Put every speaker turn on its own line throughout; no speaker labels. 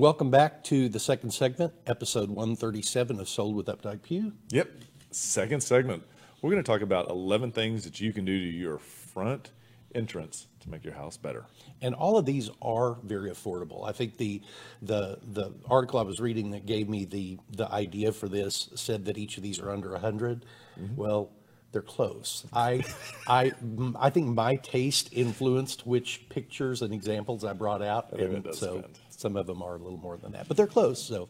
Welcome back to the second segment, episode 137 of Sold with Updike Pew.
Yep. Second segment. We're going to talk about 11 things that you can do to your front entrance to make your house better.
And all of these are very affordable. I think the the the article I was reading that gave me the the idea for this said that each of these are under 100.
Mm-hmm.
Well, they're close. I I I think my taste influenced which pictures and examples I brought out,
think
and so
depend.
Some of them are a little more than that, but they're close. So.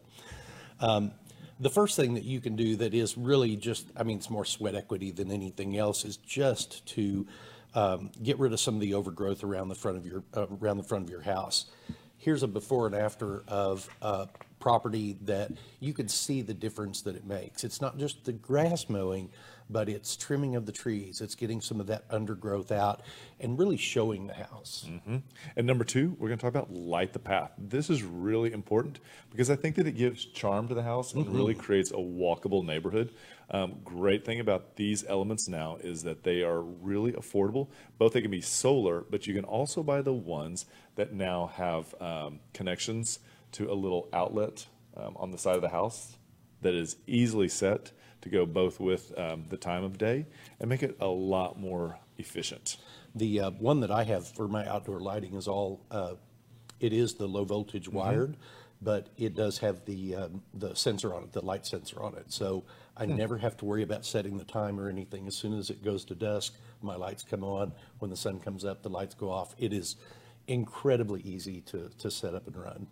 Um, the first thing that you can do that is really just, I mean, it's more sweat equity than anything else, is just to um, get rid of some of the overgrowth around the front of your uh, around the front of your house. Here's a before and after of uh, property that you can see the difference that it makes. It's not just the grass mowing, but it's trimming of the trees. It's getting some of that undergrowth out and really showing the house.
And number two, we're going to talk about light the path. This is really important because I think that it gives charm to the house and really creates a walkable neighborhood. Um, great thing about these elements now is that they are really affordable. Both they can be solar, but you can also buy the ones that now have um, connections to a little outlet um, on the side of the house that is easily set to go both with um, the time of day and make it a lot more efficient.
The uh, one that I have for my outdoor lighting is all, uh, it is the low voltage wired, but it does have the, um, the sensor on it, the light sensor on it. So I never have to worry about setting the time or anything. As soon as it goes to dusk, my lights come on. When the sun comes up, the lights go off. It is incredibly easy to, to set up and run.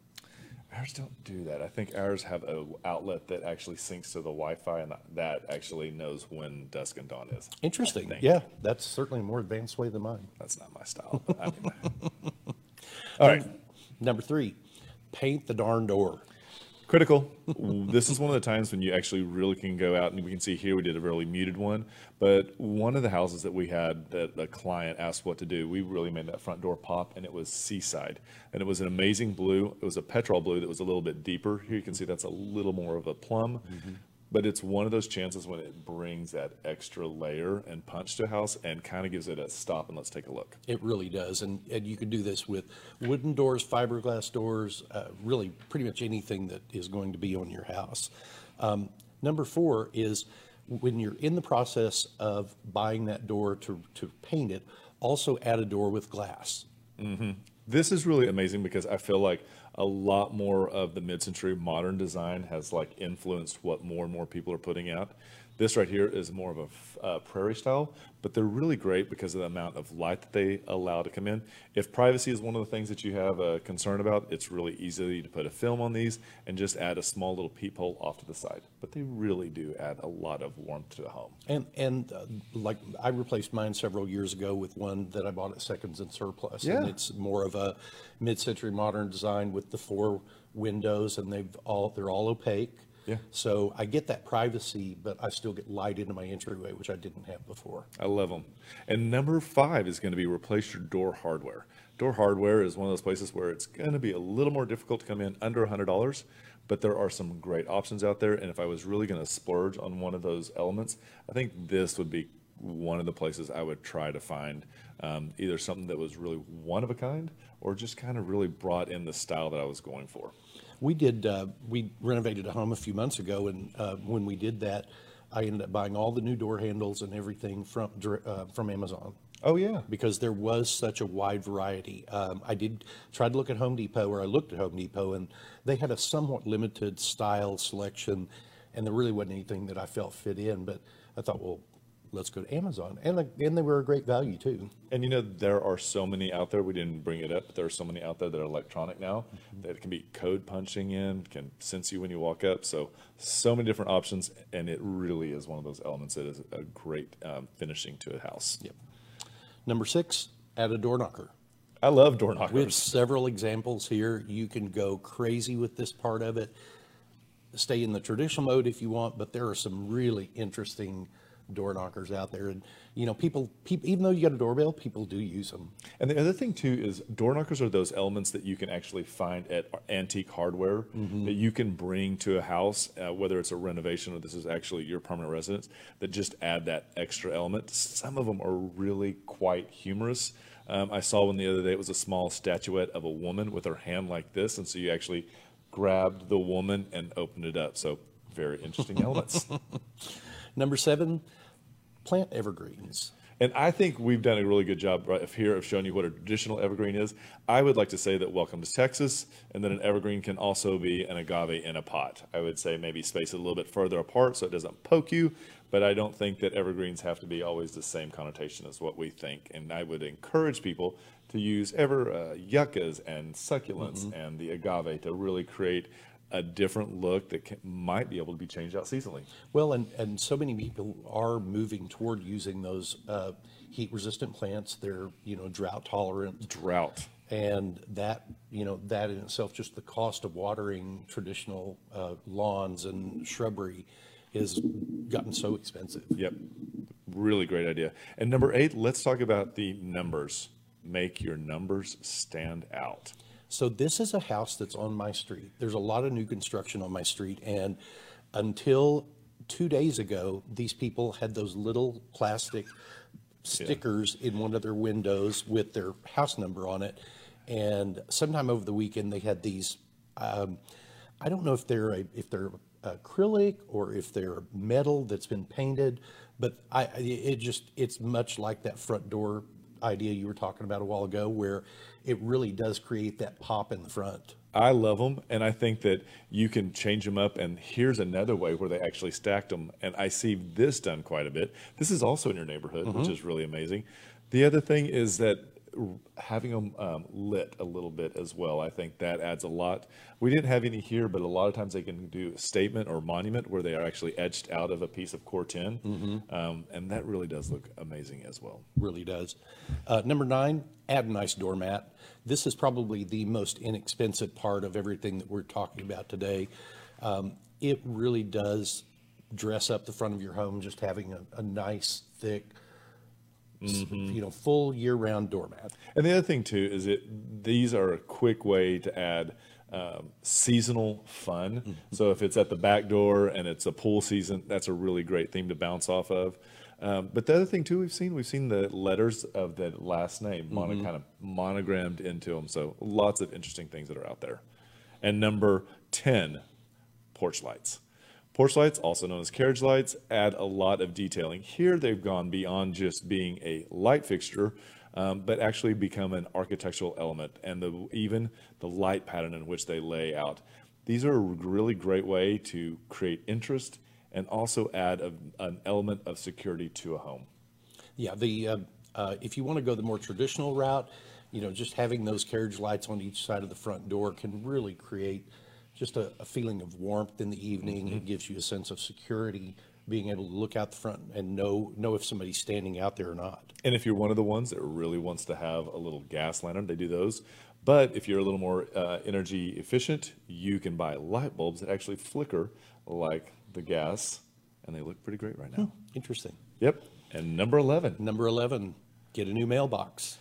Ours don't do that. I think ours have a outlet that actually syncs to the Wi-Fi, and that actually knows when dusk and dawn is.
Interesting.
think.
Yeah, that's certainly a more advanced way than mine.
That's not my style. But I mean, all right,
Number three, paint the darn door.
Critical. this is one of the times when you actually really can go out, and we can see here we did a really muted one. But one of the houses that we had that a client asked what to do, we really made that front door pop, and it was Seaside, and it was an amazing blue. It was a petrol blue that was a little bit deeper. Here you can see that's a little more of a plum. Mm-hmm. But it's one of those chances when it brings that extra layer and punch to a house and kind of gives it a stop and let's take a look.
It really does, and, and you can do this with wooden doors, fiberglass doors, uh, really pretty much anything that is going to be on your house. Um, number four is when you're in the process of buying that door to, to paint it, also add a door with glass.
This is really amazing because I feel like a lot more of the mid-century modern design has like influenced what more and more people are putting out. This right here is more of a uh, prairie style, but they're really great because of the amount of light that they allow to come in. If privacy is one of the things that you have a concern about, it's really easy to put a film on these and just add a small little peephole off to the side. But they really do add a lot of warmth to the home.
And, and uh, like, I replaced mine several years ago with one that I bought at Seconds and Surplus. And
Yeah.
it's more of a mid-century modern design with the four windows and they've all, they're all opaque.
Yeah.
So I get that privacy, but I still get light into my entryway, which I didn't have before.
I love them. And number five is going to be replace your door hardware. Door hardware is one of those places where it's going to be a little more difficult to come in under $100, but there are some great options out there. And if I was really going to splurge on one of those elements, I think this would be one of the places I would try to find um, either something that was really one of a kind or just kind of really brought in the style that I was going for.
We did, uh, we renovated a home a few months ago, and uh, when we did that, I ended up buying all the new door handles and everything from, uh, from Amazon.
Oh, yeah.
because there was such a wide variety. Um, I did try to look at Home Depot, or I looked at Home Depot, and they had a somewhat limited style selection, and there really wasn't anything that I felt fit in. But I thought, well, let's go to Amazon, and like- and they were a great value too.
And you know, there are so many out there, we didn't bring it up, but there are so many out there that are electronic now that can be code punching in, can sense you when you walk up. So, so many different options. And it really is one of those elements that is a great um, finishing to a house.
Yep. Number six, add a door knocker.
I love door knockers.
We have several examples here. You can go crazy with this part of it. Stay in the traditional mode if you want, but there are some really interesting door knockers out there. And, you know, people, people even though you got a doorbell, people do use them.
And the other thing too is door knockers are those elements that you can actually find at antique hardware that you can bring to a house, uh, whether it's a renovation or this is actually your permanent residence, that just add that extra element. Some of them are really quite humorous. Um, I saw one the other day. It was a small statuette of a woman with her hand like this, and so you actually grabbed the woman and opened it up. So very interesting elements.
Number seven, plant evergreens.
And I think we've done a really good job right here of showing you what a traditional evergreen is. I would like to say that welcome to Texas, and then an evergreen can also be an agave in a pot. I would say maybe space it a little bit further apart so it doesn't poke you, but I don't think that evergreens have to be always the same connotation as what we think. And I would encourage people to use ever uh, yuccas and succulents
Mm-hmm.
and the agave to really create a different look that can, might be able to be changed out seasonally.
Well, and, and so many people are moving toward using those uh, heat resistant plants. They're, you know, drought tolerant.
Drought.
And that, you know, that in itself, just the cost of watering traditional uh, lawns and shrubbery has gotten so expensive.
Yep. Really great idea. And number eight, let's talk about the numbers. Make your numbers stand out.
So this is a house that's on my street. There's a lot of new construction on my street, and until two days ago, these people had those little plastic stickers in one of their windows with their house number on it. And sometime over the weekend, they had these. Um, I don't know if they're a, if they're acrylic or if they're metal that's been painted, but I- it just it's much like that front door idea you were talking about a while ago, where it really does create that pop in the front.
I love them, and I think that you can change them up. And here's another way where they actually stacked them. And I see this done quite a bit. This is also in your neighborhood, mm-hmm. which is really amazing. The other thing is that having them um, lit a little bit as well, I think that adds a lot. We didn't have any here, but a lot of times they can do a statement or monument where they are actually etched out of a piece of Corten, um, and that really does look amazing as well.
really does. Uh, number nine, add a nice doormat. This is probably the most inexpensive part of everything that we're talking about today. Um, it really does dress up the front of your home, just having a, a nice, thick, s- you know, full year-round doormat.
And the other thing too is it these are a quick way to add um, seasonal fun. So if it's at the back door and it's a pool season, that's a really great theme to bounce off of. Um, but the other thing too, we've seen we've seen the letters of the last name mono, kind of monogrammed into them. So lots of interesting things that are out there. And number ten, porch lights. Porch lights, also known as carriage lights, add a lot of detailing. Here they've gone beyond just being a light fixture, um, but actually become an architectural element and the, even the light pattern in which they lay out. These are a really great way to create interest and also add a, an element of security to a home.
Yeah, the, uh, uh, if you want to go the more traditional route, you know, just having those carriage lights on each side of the front door can really create just a, a feeling of warmth in the evening. It gives you a sense of security, being able to look out the front and know, know if somebody's standing out there or not.
And if you're one of the ones that really wants to have a little gas lantern, they do those. But if you're a little more uh, energy efficient, you can buy light bulbs that actually flicker like the gas, and they look pretty great right now.
Interesting.
Yep. And number 11,
Number 11, get a new mailbox.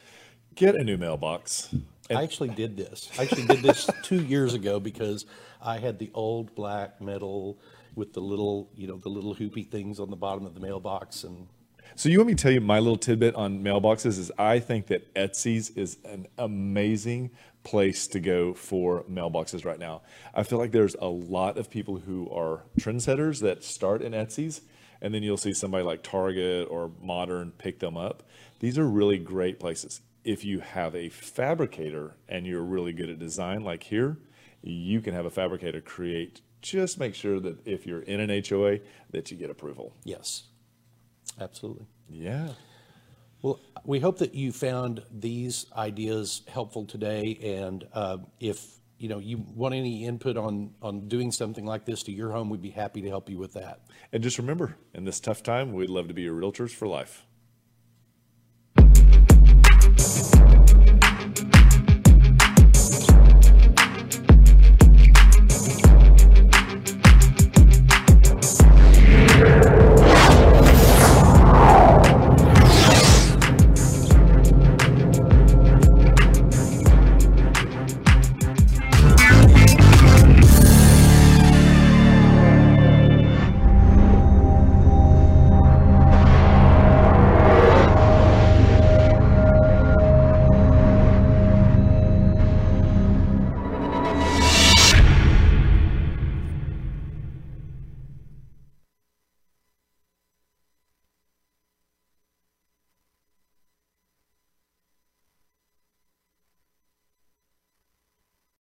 get a new mailbox.
I actually did this. I actually did this two years ago because I had the old black metal with the little, you know, the little hoopy things on the bottom of the mailbox and
So you want me to tell you my little tidbit on mailboxes is I think that Etsy's is an amazing place to go for mailboxes right now. I feel like there's a lot of people who are trendsetters that start in Etsy's and then you'll see somebody like Target or Modern pick them up. These are really great places. If you have a fabricator and you're really good at design like here, you can have a fabricator create just make sure that if you're in an HOA that you get approval.
yes, absolutely.
Yeah.
Well, we hope that you found these ideas helpful today, and uh, if you know you want any input on on doing something like this to your home, we'd be happy to help you with that.
And just remember, in this tough time, we'd love to be your realtors for life.